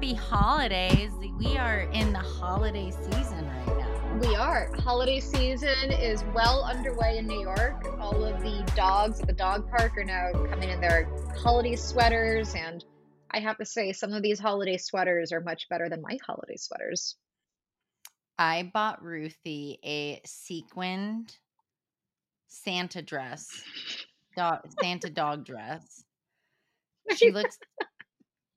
happy holidays. We are in the holiday season right now. We are. Holiday season is well underway in New York. All of the dogs at the dog park are now coming in their holiday sweaters. And I have to say, some of these holiday sweaters are much better than my holiday sweaters. I bought Ruthie a sequined Santa dress, dog, Santa dog dress. She looks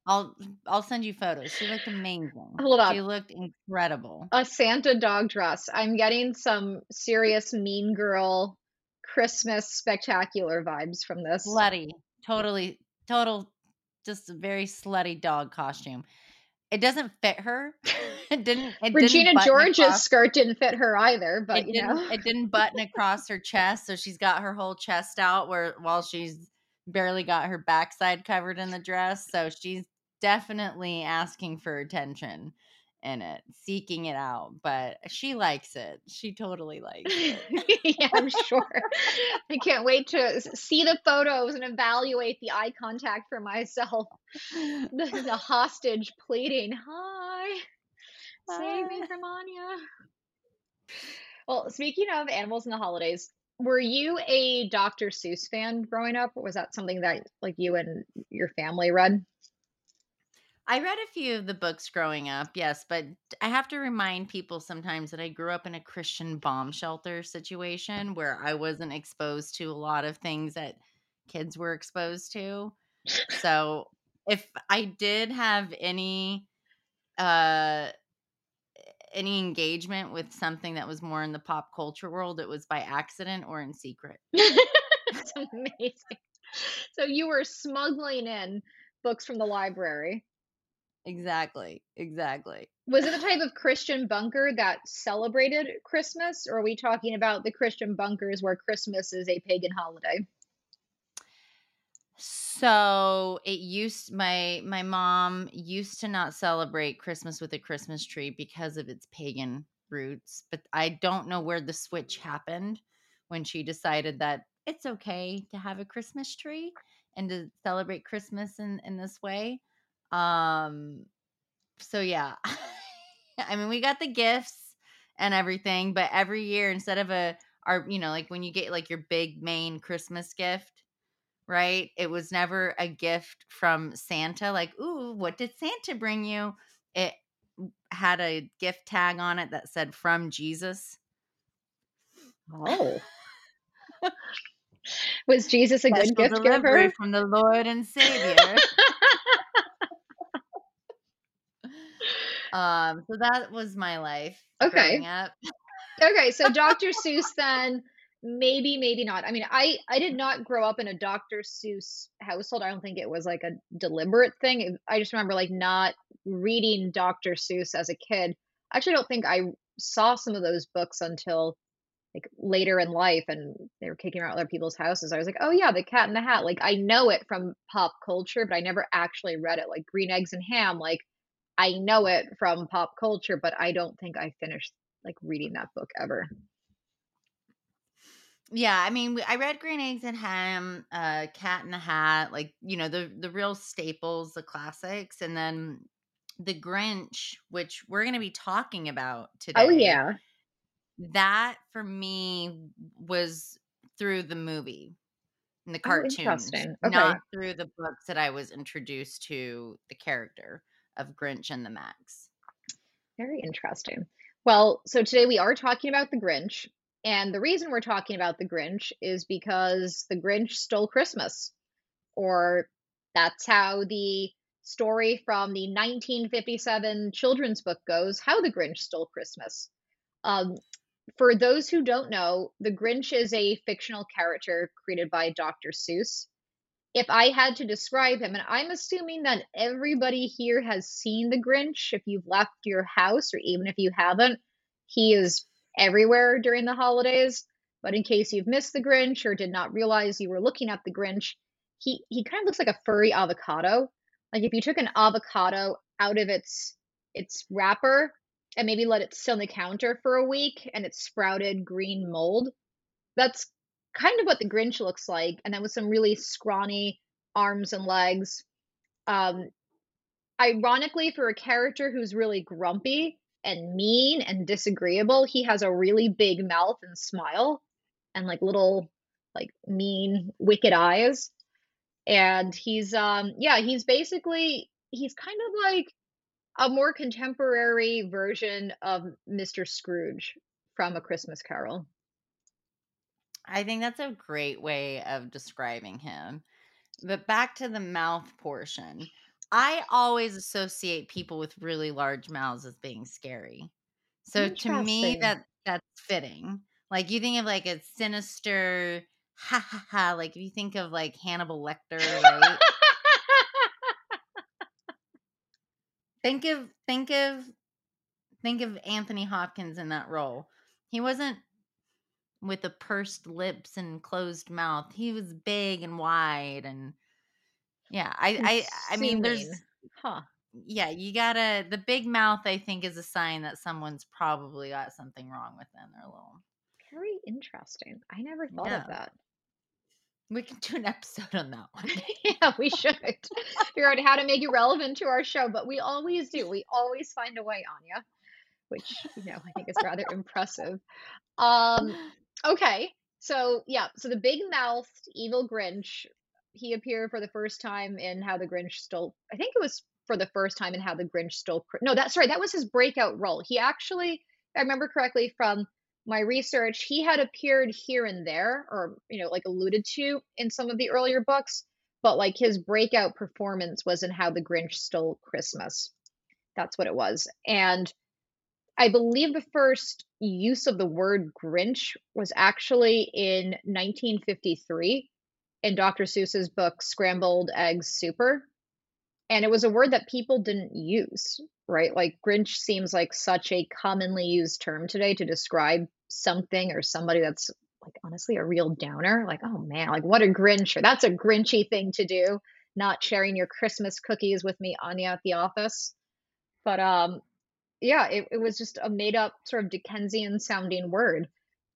I'll I'll send you photos. She looked amazing. Hold on. She looked incredible. A Santa dog dress. I'm getting some serious mean girl Christmas spectacular vibes from this. Slutty. Totally total just a very slutty dog costume. It doesn't fit her. it didn't it Regina didn't George's across- skirt didn't fit her either, but it you didn't know. it didn't button across her chest, so she's got her whole chest out where while she's barely got her backside covered in the dress. So she's definitely asking for attention in it, seeking it out. But she likes it. She totally likes it. yeah, I'm sure. I can't wait to see the photos and evaluate the eye contact for myself. The, the hostage pleading, "Hi, save me from Anya." Well, speaking of animals in the holidays, were you a Dr. Seuss fan growing up? Was that something that like you and your family read? I read a few of the books growing up, yes, but I have to remind people sometimes that I grew up in a Christian bomb shelter situation where I wasn't exposed to a lot of things that kids were exposed to. So if I did have any uh any engagement with something that was more in the pop culture world, it was by accident or in secret. That's amazing. So you were smuggling in books from the library. Exactly. Exactly. Was it the type of Christian bunker that celebrated Christmas, or are we talking about the Christian bunkers where Christmas is a pagan holiday? So it used my my mom used to not celebrate Christmas with a Christmas tree because of its pagan roots, but I don't know where the switch happened when she decided that it's okay to have a Christmas tree and to celebrate Christmas in in this way. Um so yeah. I mean, we got the gifts and everything, but every year instead of a our you know, like when you get like your big main Christmas gift, right? It was never a gift from Santa, like, ooh, what did Santa bring you? It had a gift tag on it that said from Jesus. Oh. Was Jesus a good gift giver? from the Lord and Savior. Um, so that was my life. Okay. Okay, so Dr. Seuss then maybe maybe not. I mean, I I did not grow up in a Dr. Seuss household. I don't think it was like a deliberate thing. I just remember like not reading Dr. Seuss as a kid. I actually don't think I saw some of those books until like later in life and they were kicking around other people's houses. I was like, "Oh yeah, The Cat in the Hat." Like I know it from pop culture, but I never actually read it. Like Green Eggs and Ham, like I know it from pop culture, but I don't think I finished like reading that book ever. Yeah, I mean, I read Green Eggs and Ham, uh, Cat in the Hat, like you know the the real staples, the classics, and then the Grinch, which we're going to be talking about today. Oh yeah. that for me was through the movie, and the Oh, cartoons, interesting. Okay. not through the books that I was introduced to the character of Grinch and the Max. Very interesting. Well, so today we are talking about the Grinch, and the reason we're talking about the Grinch is because the Grinch stole Christmas, or that's how the story from the 1957 children's book goes, How the Grinch Stole Christmas. Um, for those who don't know, the Grinch is a fictional character created by Dr. Seuss. If I had to describe him, and I'm assuming that everybody here has seen the Grinch, if you've left your house or even if you haven't, he is everywhere during the holidays. But in case you've missed the Grinch or did not realize you were looking at the Grinch, he, he kind of looks like a furry avocado. Like if you took an avocado out of its its wrapper and maybe let it sit on the counter for a week and it sprouted green mold, that's kind of what the Grinch looks like, and then with some really scrawny arms and legs. Um, ironically, for a character who's really grumpy and mean and disagreeable, he has a really big mouth and smile and like little like mean wicked eyes. And he's um yeah, he's basically he's kind of like a more contemporary version of Mr. Scrooge from A Christmas Carol. I think that's a great way of describing him. But back to the mouth portion. I always associate people with really large mouths as being scary. So to me that that's fitting. Like you think of like a sinister ha ha ha like if you think of like Hannibal Lecter, right? think of think of think of Anthony Hopkins in that role. He wasn't with the pursed lips and closed mouth. He was big and wide and yeah, I I I mean there's huh. Yeah, you gotta the big mouth I think is a sign that someone's probably got something wrong with them. They're little very interesting. I never thought yeah. of that. We can do an episode on that one. yeah, we should figure out how to make it relevant to our show, but we always do. We always find a way, Anya, which you know I think is rather impressive. Um, okay, so yeah, so the big mouthed evil Grinch, he appeared for the first time in How the Grinch Stole. I think it was for the first time in How the Grinch Stole. No, that's right. That was his breakout role. He actually, I remember correctly from my research, he had appeared here and there, or you know, like alluded to in some of the earlier books, but like his breakout performance was in How the Grinch Stole Christmas. That's what it was. And I believe the first use of the word Grinch was actually in 1953 in Dr. Seuss's book Scrambled Eggs Super. And it was a word that people didn't use, right? Like Grinch seems like such a commonly used term today to describe something or somebody that's like honestly a real downer. Like, oh man, like what a Grinch. Or that's a Grinchy thing to do, not sharing your Christmas cookies with me, Anya, at the office. But um, yeah, it, it was just a made up sort of Dickensian sounding word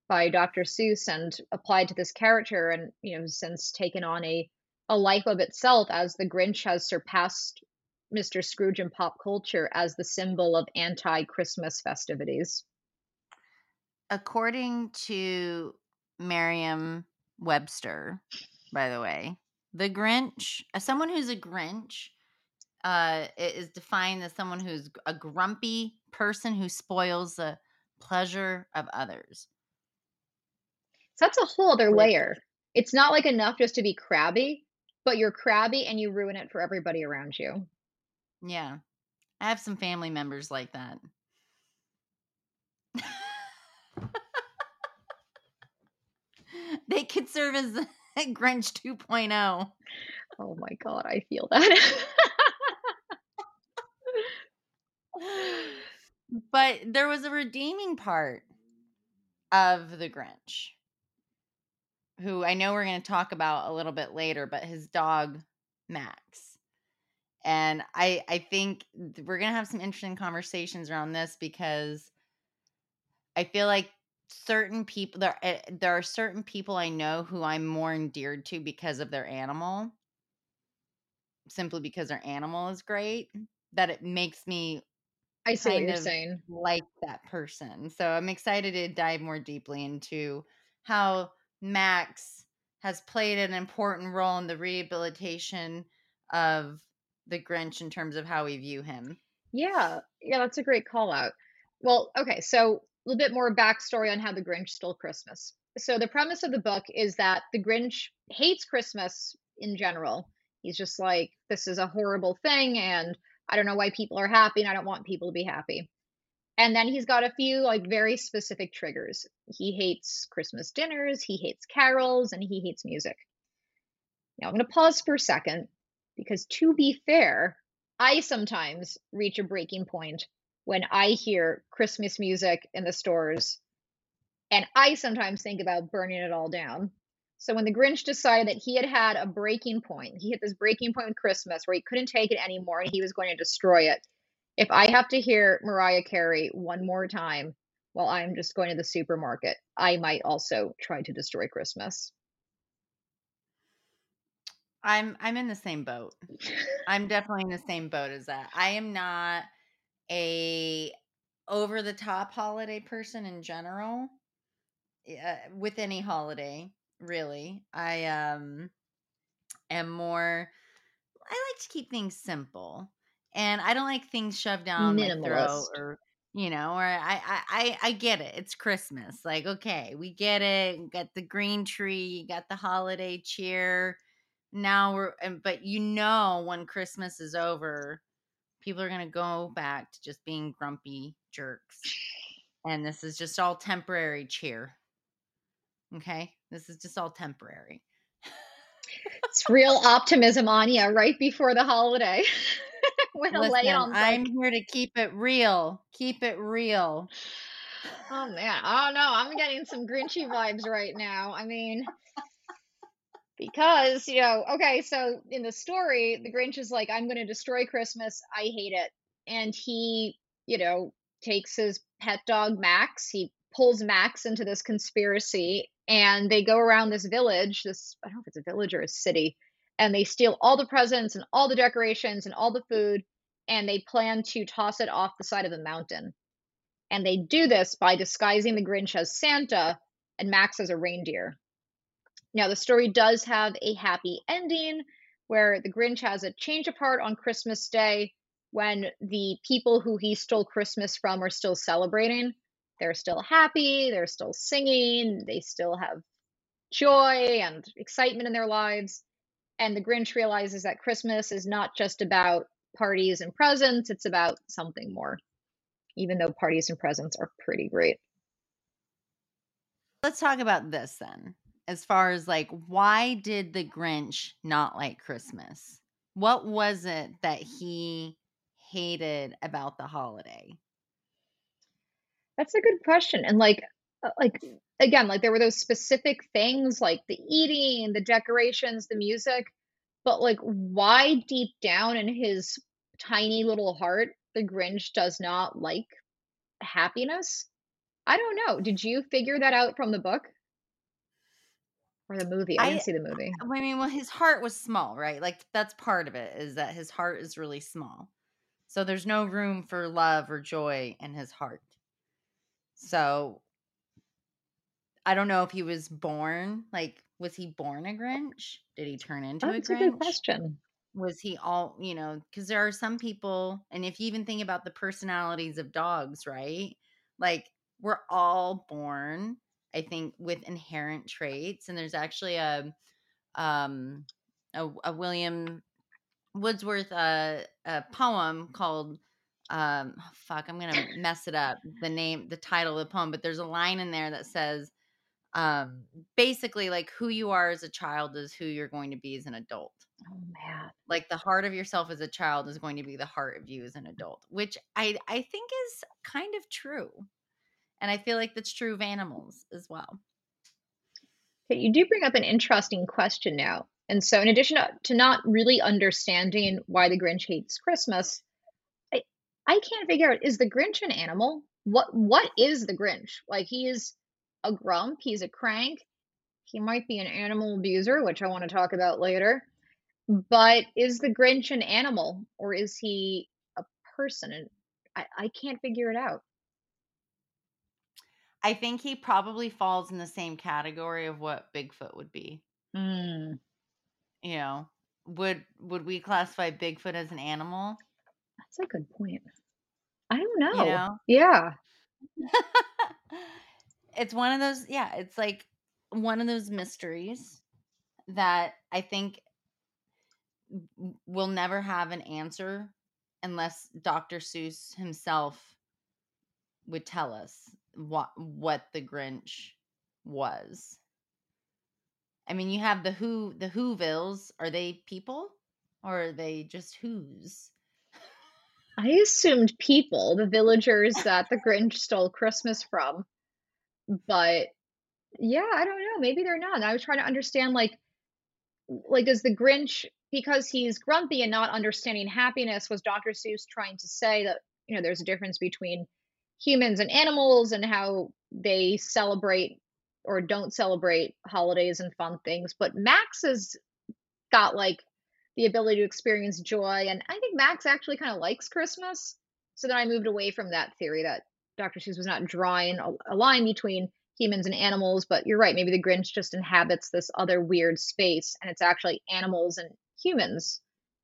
by Dr. Seuss and applied to this character and you know since taken on a a life of itself as the Grinch has surpassed Mr. Scrooge in pop culture as the symbol of anti Christmas festivities. According to Merriam Webster, by the way, the Grinch, as someone who's a Grinch, uh, is defined as someone who's a grumpy person who spoils the pleasure of others. So that's a whole other layer. It's not like enough just to be crabby, but you're crabby and you ruin it for everybody around you. Yeah. I have some family members like that. they could serve as Grinch 2.0. Oh my god, I feel that. but there was a redeeming part of the Grinch who I know we're going to talk about a little bit later, but his dog Max. And I I think we're going to have some interesting conversations around this because I feel like certain people there eh, there are certain people I know who I'm more endeared to because of their animal. Simply because their animal is great that it makes me I see what you're saying. Like that person. So I'm excited to dive more deeply into how Max has played an important role in the rehabilitation of the Grinch in terms of how we view him. Yeah, yeah, that's a great call out. Well, okay, so a little bit more backstory on how the Grinch stole Christmas. So the premise of the book is that the Grinch hates Christmas in general. He's just like, this is a horrible thing, and I don't know why people are happy, and I don't want people to be happy. And then he's got a few like very specific triggers. He hates Christmas dinners, he hates carols, and he hates music. Now I'm going to pause for a second because to be fair, I sometimes reach a breaking point when I hear Christmas music in the stores, and I sometimes think about burning it all down. So when the Grinch decided that he had had a breaking point, he hit this breaking point with Christmas where he couldn't take it anymore and he was going to destroy it if I have to hear Mariah Carey one more time while I'm just going to the supermarket, I might also try to destroy Christmas. I'm I'm in the same boat. I'm definitely in the same boat as that. I am not a over the top holiday person in general. Uh, with any holiday, really. I um am more I like to keep things simple. And I don't like things shoved down my throat or you know, or I I I I get it. It's Christmas. Like, okay, we get it. We got the green tree, got the holiday cheer. Now we're but you know when Christmas is over, people are going to go back to just being grumpy jerks. And this is just all temporary cheer. Okay? This is just all temporary. It's real optimism on you right before the holiday. With a lay Listen, on I'm thick. here to keep it real. Keep it real. Oh man, oh no, I'm getting some Grinchy vibes right now. I mean, because you know, okay, so in the story, the Grinch is like, "I'm going to destroy Christmas. I hate it," and he, you know, takes his pet dog Max. He pulls Max into this conspiracy, and they go around this village. This I don't know if it's a village or a city, and they steal all the presents and all the decorations and all the food, and they plan to toss it off the side of the mountain. And they do this by disguising the Grinch as Santa and Max as a reindeer. Now, the story does have a happy ending where the Grinch has a change of heart on Christmas Day when the people who he stole Christmas from are still celebrating. They're still happy, they're still singing, they still have joy and excitement in their lives. And the Grinch realizes that Christmas is not just about parties and presents, it's about something more, even though parties and presents are pretty great. Let's talk about this then. As far as like, why did the Grinch not like Christmas? What was it that he hated about the holiday? That's a good question. And like, uh, like again, like there were those specific things like the eating, the decorations, the music, but like why deep down in his tiny little heart the Grinch does not like happiness? I don't know. Did you figure that out from the book or the movie? I didn't see the movie. I mean, well, his heart was small, right? Like that's part of it is that his heart is really small. So there's no room for love or joy in his heart. So I don't know if he was born like was he born a Grinch? Did he turn into Oh, a that's a good Grinch? question. Was he all, you know, because there are some people, and if you even think about the personalities of dogs, right? Like we're all born, I think, with inherent traits. And there's actually a um a, a William Wordsworth uh, a poem called um oh, fuck, I'm gonna mess it up. The name, the title of the poem, but there's a line in there that says um basically like who you are as a child is who you're going to be as an adult Oh man. like the heart of yourself as a child is going to be the heart of you as an adult which i i think is kind of true and i feel like that's true of animals as well Okay, you do bring up an interesting question now. And so, in addition to, to not really understanding why the Grinch hates Christmas, I, can't figure out is the Grinch an animal? What what is the Grinch? Like he is a grump, he's a crank, he might be an animal abuser, which I want to talk about later. But is the Grinch an animal or is he a person? And I, I can't figure it out. i think he probably falls in the same category of what bigfoot would be Mm, you know would would we classify bigfoot as an animal that's a good point. I don't you know. know Yeah. it's one of those yeah it's like one of those mysteries that i think we'll never have an answer unless dr seuss himself would tell us what what the grinch was i mean you have the who the whovilles are they people or are they just who's I assumed people, the villagers that the Grinch stole Christmas from, but yeah, I don't know. Maybe they're not. I was trying to understand, like, like does the Grinch, because he's grumpy and not understanding happiness, was Dr. Seuss trying to say that you know there's a difference between humans and animals and how they celebrate or don't celebrate holidays and fun things? But Max has got like the ability to experience joy. And I think Max actually kind of likes Christmas. So then I moved away from that theory that Dr. Seuss was not drawing a, line between humans and animals. But you're right, maybe the Grinch just inhabits this other weird space, and it's actually animals and humans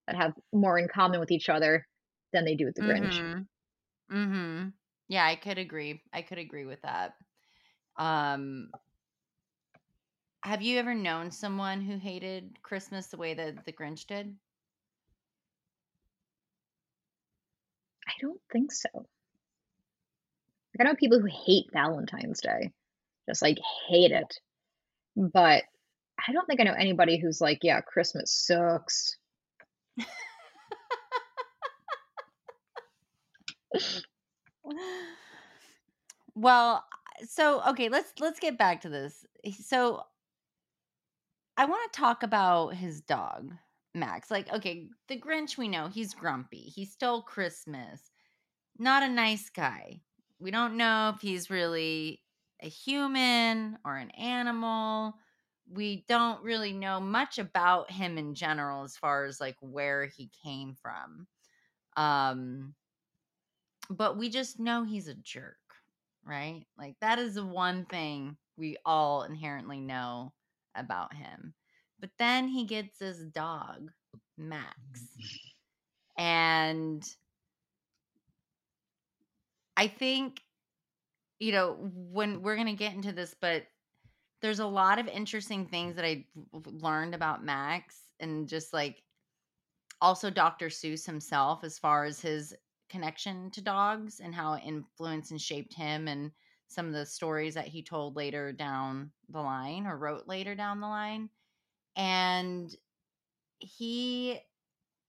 that have more in common with each other than they do with the Grinch. Mm-hmm. Mm-hmm. Yeah, I could agree. I could agree with that. Um, have you ever known someone who hated Christmas the way that the Grinch did? I don't think so. Like, I know people who hate Valentine's Day, just like hate it. But I don't think I know anybody who's like, yeah, Christmas sucks. well, so okay, let's let's get back to this. So I want to talk about his dog, Max. Like, okay, the Grinch we know, he's grumpy. He stole Christmas. Not a nice guy. We don't know if he's really a human or an animal. We don't really know much about him in general as far as like where he came from. Um but we just know he's a jerk, right? Like that is the one thing we all inherently know about him. But then he gets his dog, mm. Max. And I think, you know, when we're going to get into this, but there's a lot of interesting things that I learned about Max and just like also Dr. Seuss himself as far as his connection to dogs and how it influenced and shaped him and some of the stories that he told later down the line or wrote later down the line. And he,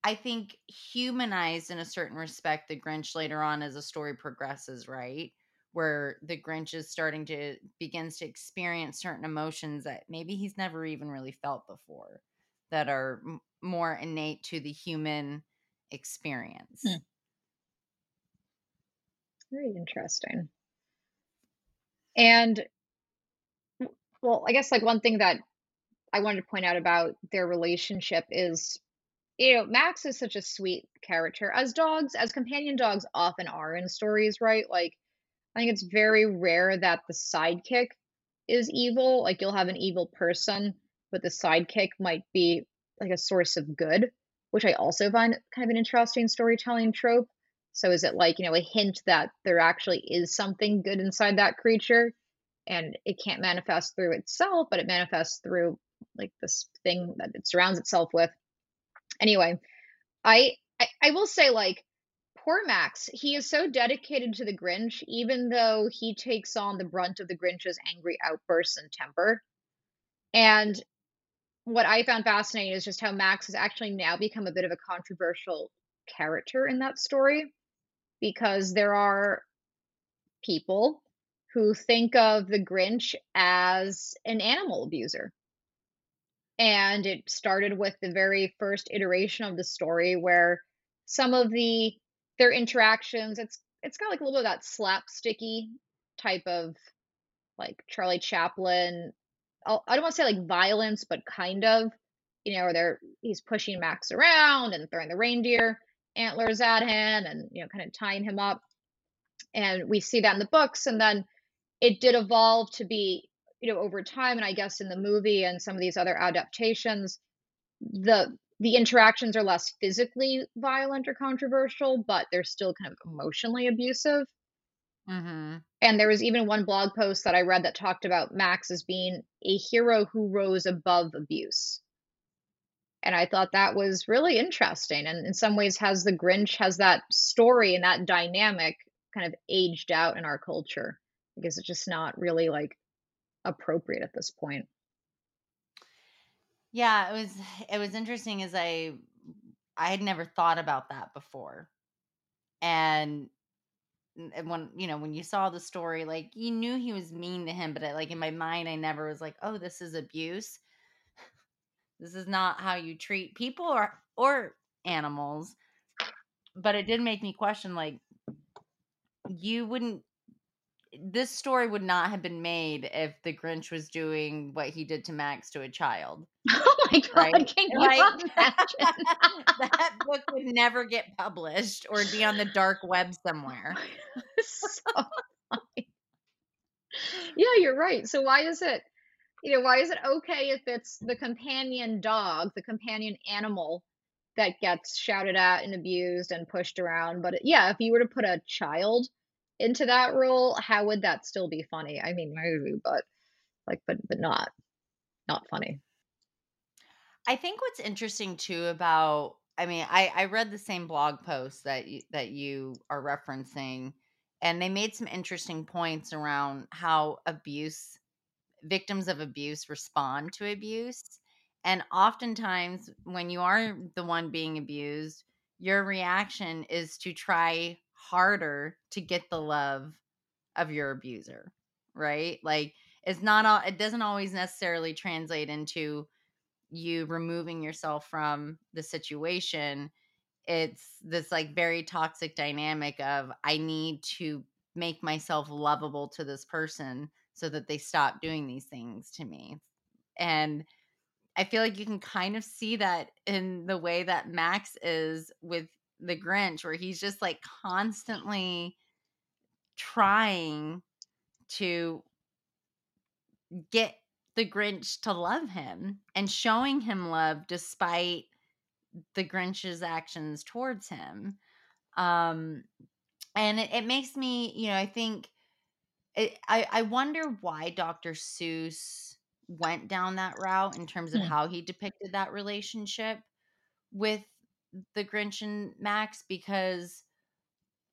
I think, humanized in a certain respect the Grinch later on as the story progresses, right? Where the Grinch is starting to begins to experience certain emotions that maybe he's never even really felt before that are m- more innate to the human experience. Hmm. Very interesting. And well, I guess like one thing that I wanted to point out about their relationship is you know, Max is such a sweet character. As dogs, as companion dogs often are in stories, right? Like I think it's very rare that the sidekick is evil. Like you'll have an evil person, but the sidekick might be like a source of good, which I also find kind of an interesting storytelling trope. So is it like, you know, a hint that there actually is something good inside that creature and it can't manifest through itself, but it manifests through like this thing that it surrounds itself with. Anyway, I I, I will say like poor Max, he is so dedicated to the Grinch, even though he takes on the brunt of the Grinch's angry outbursts and temper. And what I found fascinating is just how Max has actually now become a bit of a controversial character in that story because there are people who think of the Grinch as an animal abuser. And it started with the very first iteration of the story where some of the their interactions it's it's got like a little bit of that slapsticky type of like Charlie Chaplin I do not want to say like violence but kind of you know where they're he's pushing Max around and throwing the reindeer antlers at him and you know kind of tying him up. And we see that in the books and then it did evolve to be you know over time and i guess in the movie and some of these other adaptations the the interactions are less physically violent or controversial but they're still kind of emotionally abusive. Mm-hmm. and there was even one blog post that i read that talked about max as being a hero who rose above abuse and I thought that was really interesting. And in some ways, has the Grinch has that story and that dynamic kind of aged out in our culture because it's just not really like appropriate at this point. Yeah, it was it was interesting as I I had never thought about that before. And when you know when you saw the story like you knew he was mean to him but like in my mind i never was like oh this is abuse this is not how you treat people or or animals. But it did make me question like you wouldn't this story would not have been made if the Grinch was doing what he did to Max to a child. Oh my god, Right? can you Like imagine? that book would never get published or be on the dark web somewhere. so. Yeah, you're right. So why is it, you know, why is it okay if it's the companion dog, the companion animal that gets shouted at and abused and pushed around? But yeah, if you were to put a child into that role, how would that still be funny? I mean, maybe, but like, but but not not funny. I think what's interesting too about I mean, I I read the same blog post that you, that you are referencing and they made some interesting points around how abuse victims of abuse respond to abuse. And oftentimes when you are the one being abused, your reaction is to try harder to get the love of your abuser, right? Like it's not all it doesn't always necessarily translate into you removing yourself from the situation it's this like very toxic dynamic of i need to make myself lovable to this person so that they stop doing these things to me and i feel like you can kind of see that in the way that max is with the grinch where he's just like constantly trying to get the Grinch to love him and showing him love despite the Grinch's actions towards him. Um, and it, it makes me, you know, I think it, I, I wonder why Dr. Seuss went down that route in terms of Hmm. how he depicted that relationship with the Grinch and Max because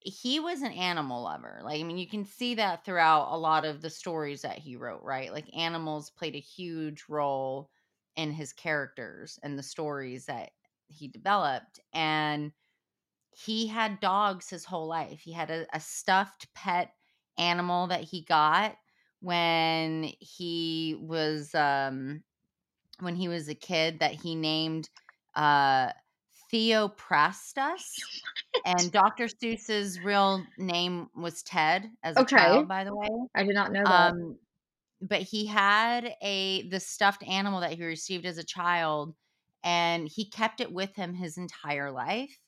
he was an animal lover. Like, I mean, you can see that throughout a lot of the stories that he wrote, right? Like, animals played a huge role in his characters and the stories that he developed. And he had dogs his whole life. He had a, a stuffed pet animal that he got when he was um when he was a kid that he named uh Theophrastus and Dr. Seuss's real name was Ted as a Okay. child, by the way. I did not know that. Um, but he had a the stuffed animal that he received as a child, and he kept it with him his entire life.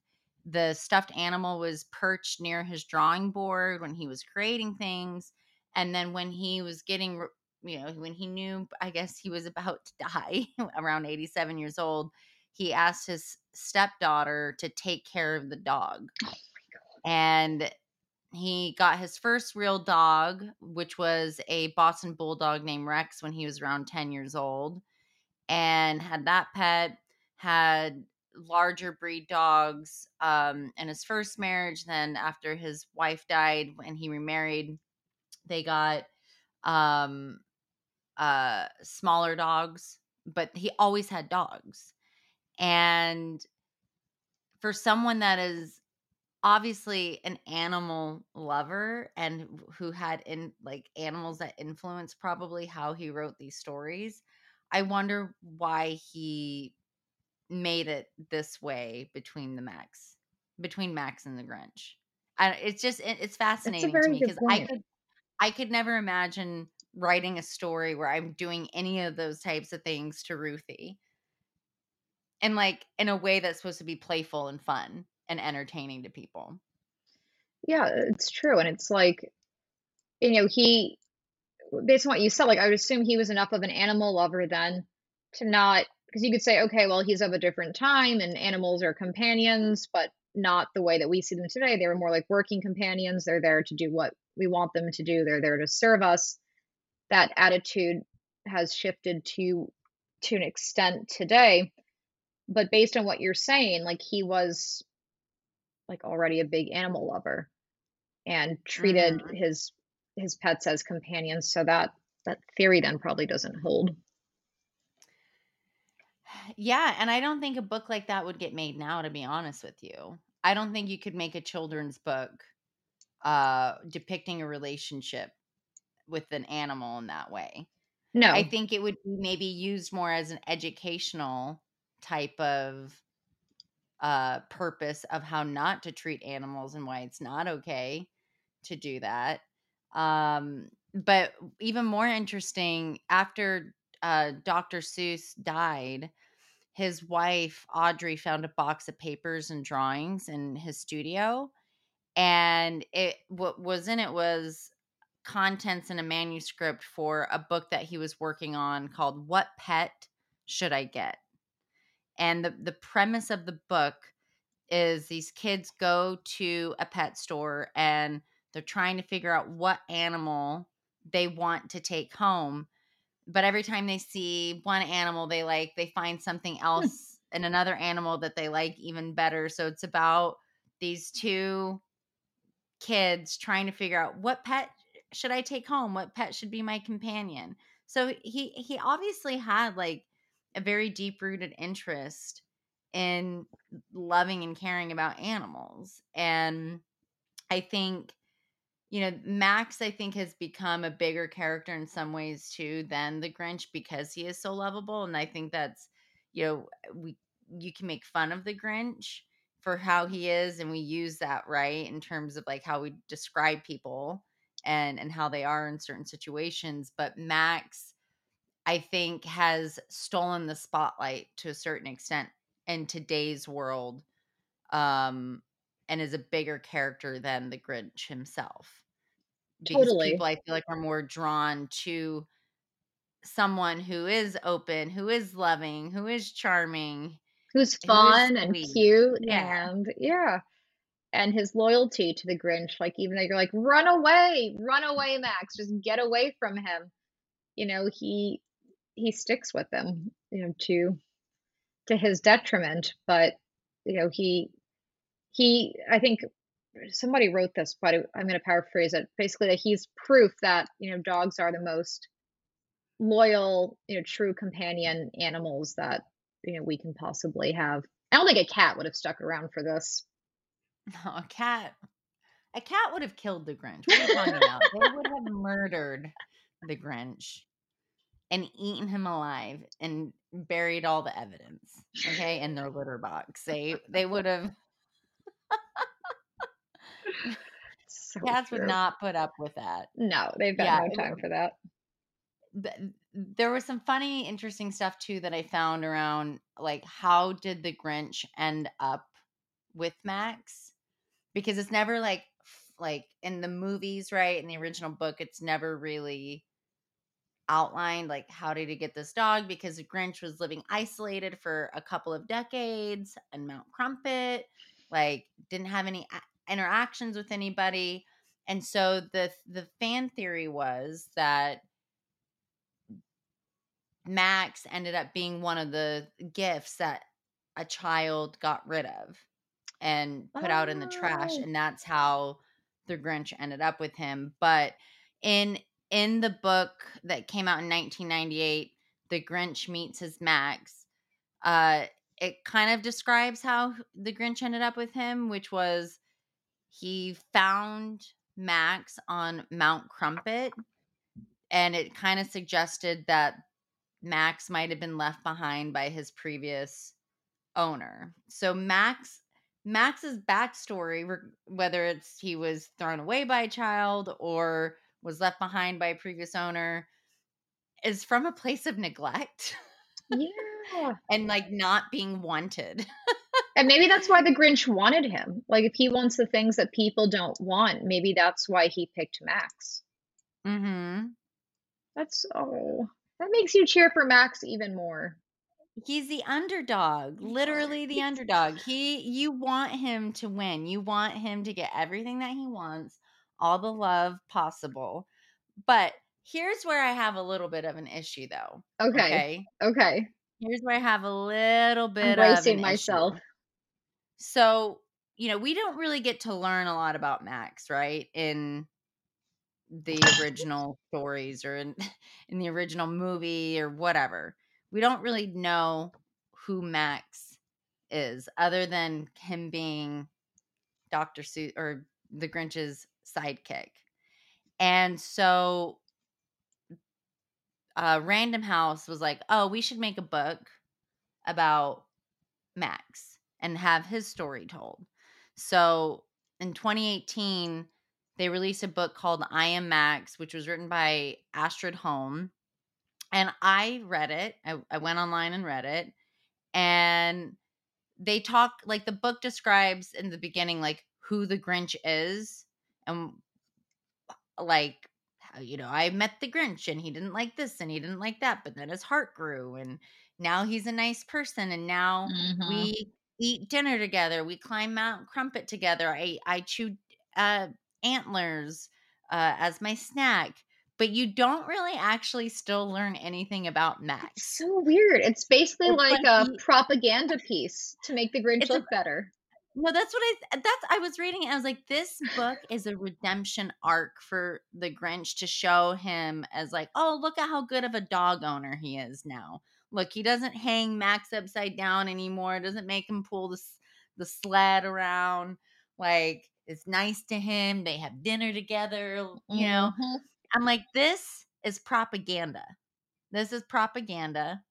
The stuffed animal was perched near his drawing board when he was creating things, and then when he was getting, you know, when he knew, I guess he was about to die around eighty-seven years old, he asked his stepdaughter to take care of the dog. Oh and he got his first real dog, which was a Boston Bulldog named Rex when he was around 10 years old, and had that pet, had larger breed dogs um, in his first marriage. Then, after his wife died, when he remarried, they got um, uh, smaller dogs, but he always had dogs. And for someone that is obviously an animal lover and who had in like animals that influenced probably how he wrote these stories i wonder why he made it this way between the max between max and the grinch. I, it's just it- it's fascinating to me because i could i could never imagine writing a story where i'm doing any of those types of things to ruthie. And like in a way that's supposed to be playful and fun and entertaining to people. Yeah, it's true. And it's like, you know, he, based on what you said, like, I would assume he was enough of an animal lover then to not, because you could say, okay, well, he's of a different time and animals are companions, but not the way that we see them today. They were more like working companions. They're there to do what we want them to do, they're there to serve us. That attitude has shifted to to an extent today. But based on what you're saying, like he was like already a big animal lover and treated Mhm. his his pets as companions so that that theory then probably doesn't hold Yeah, and I don't think a book like that would get made now to be honest with you. I don't think you could make a children's book uh depicting a relationship with an animal in that way. No. I think it would be maybe used more as an educational type of uh purpose of how not to treat animals and why it's not okay to do that. Um, but even more interesting, after uh, Dr. Seuss died, his wife Audrey found a box of papers and drawings in his studio, and it what was in it was contents in a manuscript for a book that he was working on called "What Pet Should I Get?" And the the premise of the book is these kids go to a pet store and they're trying to figure out what animal they want to take home. But every time they see one animal they like, they find something Hmm. else and another animal that they like even better. So it's about these two kids trying to figure out what pet should I take home? What pet should be my companion? So he he obviously had like a very deep rooted interest in loving and caring about animals. And I think you know, Max, I think, has become a bigger character in some ways too than the Grinch because he is so lovable. And I think that's, you know, we you can make fun of the Grinch for how he is, and we use that right in terms of like how we describe people and and how they are in certain situations. But Max, I think, has stolen the spotlight to a certain extent in today's world, um, and is a bigger character than the Grinch himself because Totally. people I feel like are more drawn to someone who is open, who is loving, who is charming, Who's fun and cute Yeah. and yeah. And his loyalty to the Grinch, like even though you're like, run away, run away, Max, just get away from him. You know, he he sticks with them, you know, to to his detriment. But you know, he he I think somebody wrote this, but I'm going to paraphrase it. Basically, that he's proof that you know dogs are the most loyal, you know, true companion animals that you know we can possibly have. I don't think a cat would have stuck around for this. No, a cat. A cat would have killed the Grinch. What are you talking about? They would have murdered the Grinch and eaten him alive and buried all the evidence. Okay, in their litter box. They they would have So cats would not put up with that. No, they've got Yeah, no time for that. th- there was some funny interesting stuff too that i found around like how did the grinch end up with max because it's never like like in the movies right in the original book it's never really outlined like how did he get this dog because the grinch was living isolated for a couple of decades in mount crumpit like didn't have any interactions with anybody and so the the fan theory was that Max ended up being one of the gifts that a child got rid of and put out in the trash Oh. and that's how the Grinch ended up with him but in in the book that came out in 1998 the Grinch meets his Max uh it kind of describes how the Grinch ended up with him which was he found Max on Mount Crumpit and it kind of suggested that Max might have been left behind by his previous owner. So Max Max's backstory, whether it's he was thrown away by a child or was left behind by a previous owner, is from a place of neglect Yeah. and like not being wanted. And maybe that's why the Grinch wanted him. Like if he wants the things that people don't want, maybe that's why he picked Max. mm-hmm. That's oh, that makes you cheer for Max even more. He's the underdog, literally the underdog. He you want him to win. You want him to get everything that he wants, all the love possible. But here's where I have a little bit of an issue though. Okay. Okay. Okay. Here's where I have a little bit I'm of myself. Issue. So, you know, we don't really get to learn a lot about Max, right? In the original stories or in, in the original movie or whatever. We don't really know who Max is other than him being Dr. Seuss or the Grinch's sidekick. And so uh, Random House was like, oh, we should make a book about Max and have his story told. So in 2018, they released a book called I Am Max, which was written by Astrid Holm. And I read it. I, I went online and read it. And they talk like the book describes in the beginning like who the Grinch is and like you know I met the Grinch and he didn't like this and he didn't like that but then his heart grew and now he's a nice person and now Mhm. we eat dinner together we climb Mount Crumpit together I I chew uh antlers uh as my snack but you don't really actually still learn anything about It's Max so weird. It's basically it's like like a he propaganda piece to make the Grinch it's a look better. No, that's what I that's I was reading it, I was like, "This book is a redemption arc for the Grinch to show him as like, oh, look at how good of a dog owner he is now. Look, he doesn't hang Max upside down anymore, doesn't make him pull the the sled around, like, it's nice to him, they have dinner together, you know?" Mhm. I'm like, "This is propaganda. This is propaganda.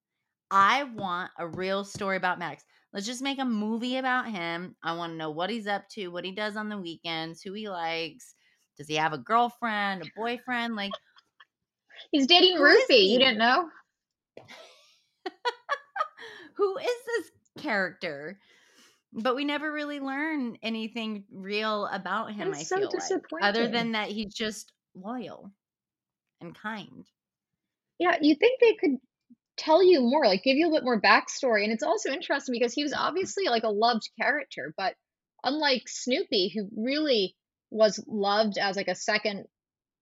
I want a real story about Max. Let's just make a movie about him. I want to know what he's up to, what he does on the weekends, who he likes. Does he have a girlfriend, a boyfriend? Like, He's dating is Rufy. You didn't know? Who is this character? But we never really learn anything real about him, I so feel like, other than that he's just loyal and kind. Yeah, you'd think they could tell you more, like, give you a bit more backstory, and it's also interesting because he was obviously, like, a loved character, but unlike Snoopy, who really was loved as, like, a second,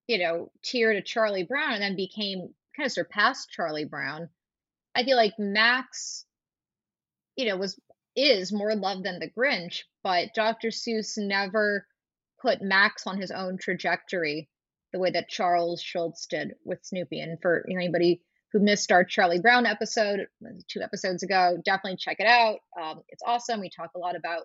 you know, tier to Charlie Brown and then became kinda surpassed Charlie Brown, I feel like Max, you know, was is more loved than the Grinch, but Dr. Seuss never put Max on his own trajectory the way that Charles Schulz did with Snoopy. And for you know, anybody who missed our Charlie Brown episode two episodes ago, definitely check it out. Um, it's awesome. We talk a lot about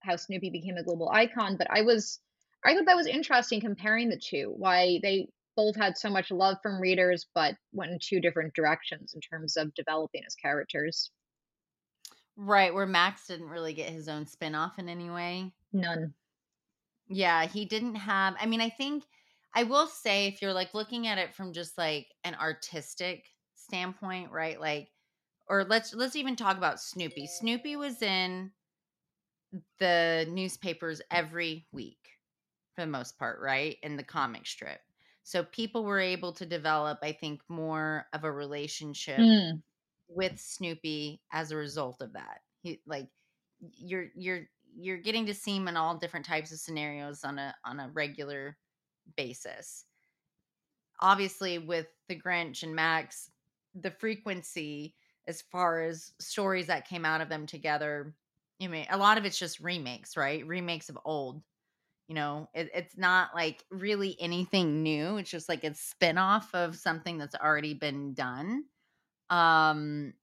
how Snoopy became a global icon, but I was I thought that was interesting comparing the two, why they both had so much love from readers, but went in two different directions in terms of developing as characters. Right, where Max didn't really get his own spin-off in any way. None. Yeah, he didn't have I mean, I think I will say if you're, like, looking at it from just, like, an artistic standpoint, right, like or let's let's even talk about Snoopy. Snoopy was in the newspapers every week for the most part, right, in the comic strip. So people were able to develop, I think, more of a relationship Mm. with Snoopy as a result of that. He like you're you're you're getting to see him in all different types of scenarios on a on a regular basis. Obviously with the Grinch and Max, the frequency as far as stories that came out of them together, I mean, a lot of it's just remakes, right? Remakes of old. You know, it, it's not like really anything new. It's just like a spin-off of something that's already been done. Um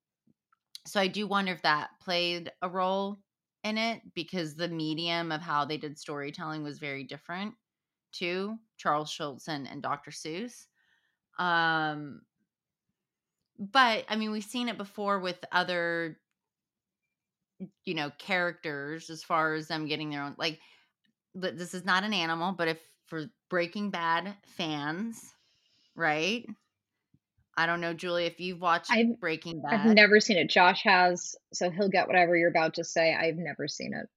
so I do wonder if that played a role in it because the medium of how they did storytelling was very different to Charles Schulz and, and Dr. Seuss. Um, but I mean, we've seen it before with other, you know, characters as far as them getting their own. Like, th- this is not an animal, but if for Breaking Bad fans, right? I don't know, Julie, if you've watched I've Breaking Bad. I've never seen it. Josh has, so he'll get whatever you're about to say. I've never seen it.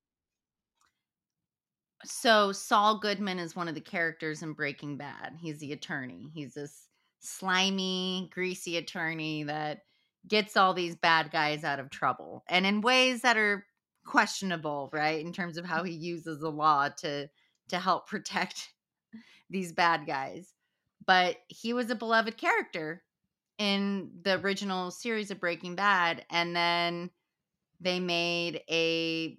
So Saul Goodman is one of the characters in Breaking Bad. He's the attorney. He's this slimy, greasy attorney that gets all these bad guys out of trouble and in ways that are questionable, right? In terms of how he uses the law to to help protect these bad guys. But he was a beloved character in the original series of Breaking Bad and then they made a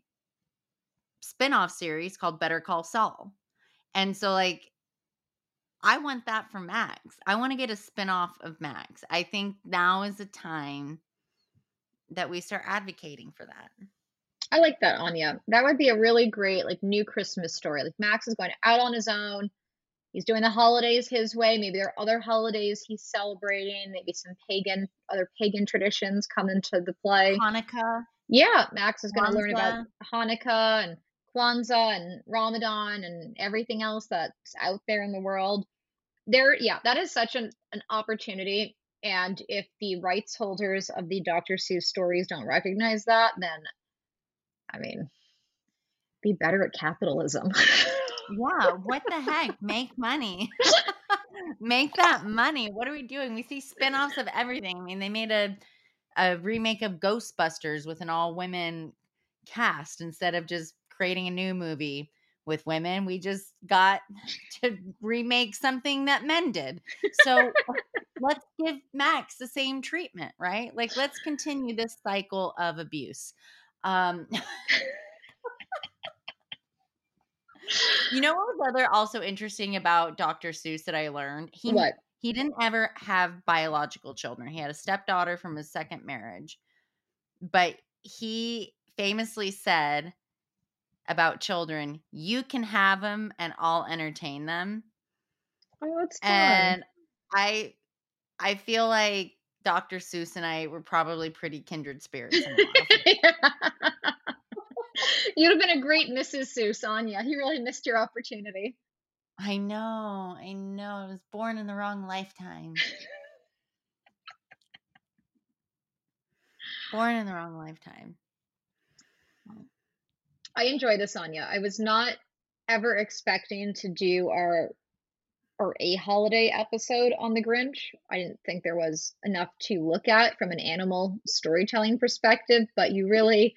spin-off series called Better Call Saul. And so like I want that for Max. I want to get a spin-off of Max. I think now is the time that we start advocating for that. I like that, Anya. That would be a really great, like, new Christmas story. Like, Max is going out on his own. He's doing the holidays his way. Maybe there are other holidays he's celebrating. Maybe some pagan, other pagan traditions come into the play. Hanukkah, Yeah, Max is going to learn about. Hanukkah and Kwanzaa and Ramadan and everything else that's out there in the world. There, yeah, that is such an, an opportunity. And if the rights holders of the Dr. Seuss stories don't recognize that, then I mean, be better at capitalism. yeah, what the heck? Make money. Make that money. What are we doing? We see spin-offs of everything. I mean, they made a a remake of Ghostbusters with an all women cast instead of just creating a new movie with women. We just got to remake something that men did. So let's give Max the same treatment, right? Like let's continue this cycle of abuse. Um You know what was other also interesting about Dr. Seuss that I learned? He what? he didn't ever have biological children. He had a stepdaughter from his second marriage. But he famously said about children, you can have them and I'll entertain them. Oh, it's. And I I feel like Dr. Seuss and I were probably pretty kindred spirits. You'd have been a great Mrs. Seuss, Anya. You really missed your opportunity. I know, I know. I was born in the wrong lifetime. born in the wrong lifetime. I enjoy this, Anya. I was not ever expecting to do our or a holiday episode on the Grinch. I didn't think there was enough to look at from an animal storytelling perspective, but you really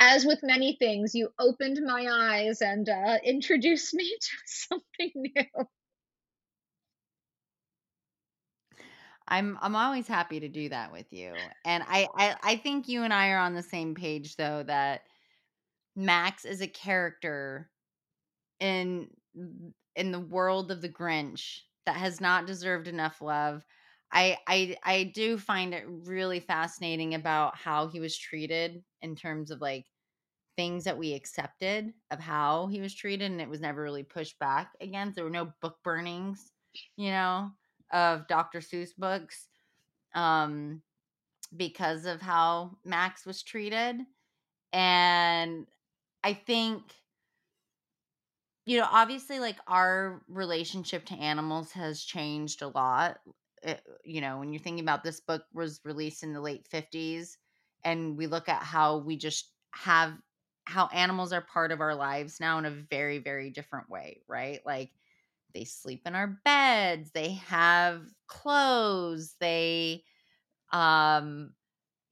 as with many things, you opened my eyes and uh, introduced me to something new. I'm I'm always happy to do that with you, and I, I I think you and I are on the same page though that Max is a character in in the world of the Grinch that has not deserved enough love. I I I do find it really fascinating about how he was treated in terms of like things that we accepted of how he was treated and it was never really pushed back against. There were no book burnings, you know, of Dr. Seuss books um because of how Max was treated. And I think you know, obviously like our relationship to animals has changed a lot it, eh, you know, when you're thinking about this book was released in the late 50s and we look at how we just have how animals are part of our lives now in a very very different way, right? Like they sleep in our beds, they have clothes, they um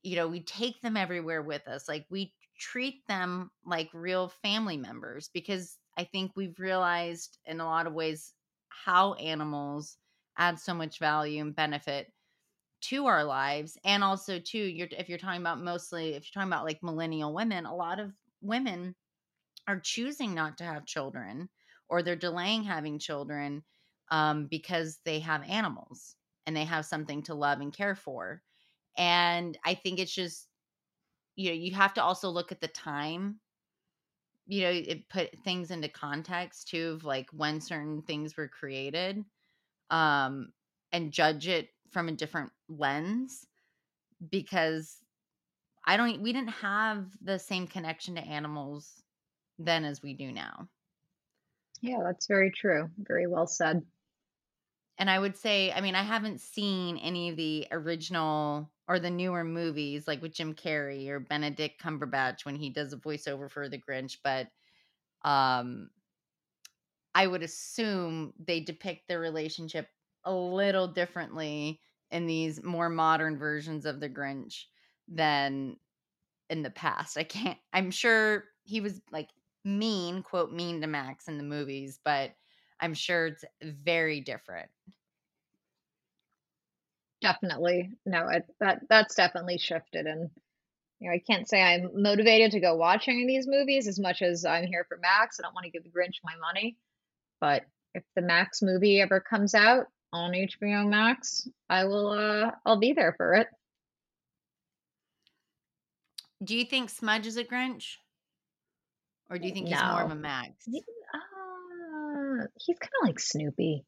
you know, we take them everywhere with us. Like we treat them like real family members because I think we've realized in a lot of ways how animals add so much value and benefit to our lives and also too you're if you're talking about mostly if you're talking about like millennial women a lot of women are choosing not to have children or they're delaying having children um, because they have animals and they have something to love and care for and i think it's just you know you have to also look at the time you know it put things into context too of like when certain things were created um, and judge it from a different lens because I don't we didn't have the same connection to animals then as we do now. Yeah, that's very true. Very well said. And I would say, I mean, I haven't seen any of the original or the newer movies like with Jim Carrey or Benedict Cumberbatch when he does a voiceover for the Grinch, but um I would assume they depict their relationship a little differently in these more modern versions of the Grinch than in the past. I can't I'm sure he was like mean, quote mean to Max in the movies, but I'm sure it's very different. Definitely. No, it, that that's definitely shifted and you know, I can't say I'm motivated to go watch any of these movies as much as I'm here for Max. I don't want to give the Grinch my money. But if the Max movie ever comes out on HBO Max, I will uh I'll be there for it. Do you think Smudge is a Grinch? Or do you think he's more of a Max? He, uh, he's kind of like Snoopy.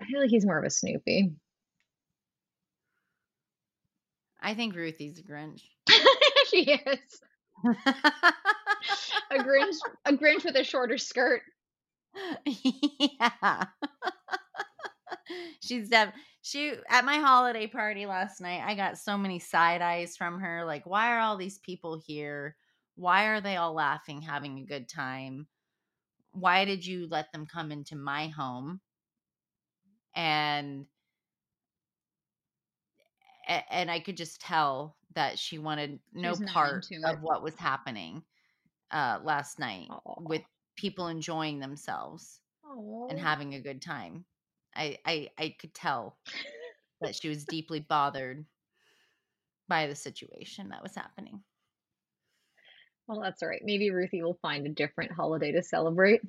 I feel like he's more of a Snoopy. I think Ruthie's a Grinch. she is. a Grinch, a Grinch with a shorter skirt. yeah. She's def- she at my holiday party last night. I got so many side eyes from her. Like, why are all these people here? Why are they all laughing, having a good time? Why did you let them come into my home? And and I could just tell that she wanted no part of what was happening uh, last night Aww. with people enjoying themselves Aww. and having a good time. I, I I could tell that she was deeply bothered by the situation that was happening. Well, that's all right. Maybe Ruthie will find a different holiday to celebrate.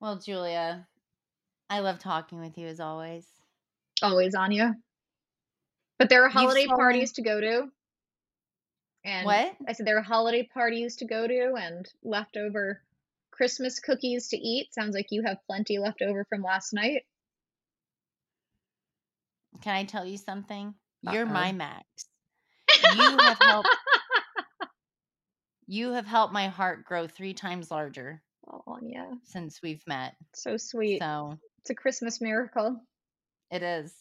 Well, Julia, I love talking with you as always. Always, Anya. But there are holiday parties to go to. And what? I said there are holiday parties to go to and leftover Christmas cookies to eat. Sounds like you have plenty left over from last night. Can I tell you something? Uh-oh. You're my Max. You have helped You have helped my heart grow 3 times larger. Oh, yeah. Since we've met. So sweet. So, it's a Christmas miracle. It is.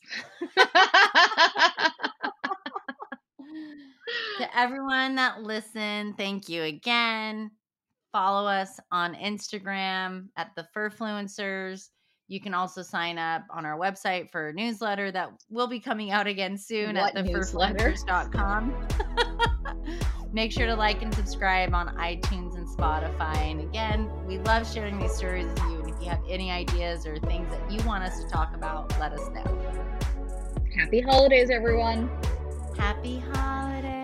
to everyone that listened, thank you again. Follow us on Instagram at the Furfluencers. You can also sign up on our website for a newsletter that will be coming out again soon what at thefurfluencers.com. Make sure to like and subscribe on iTunes and Spotify. And again, we love sharing these stories with you. And if you have any ideas or things that you want us to talk about, let us know. Happy holidays, everyone. Happy holidays.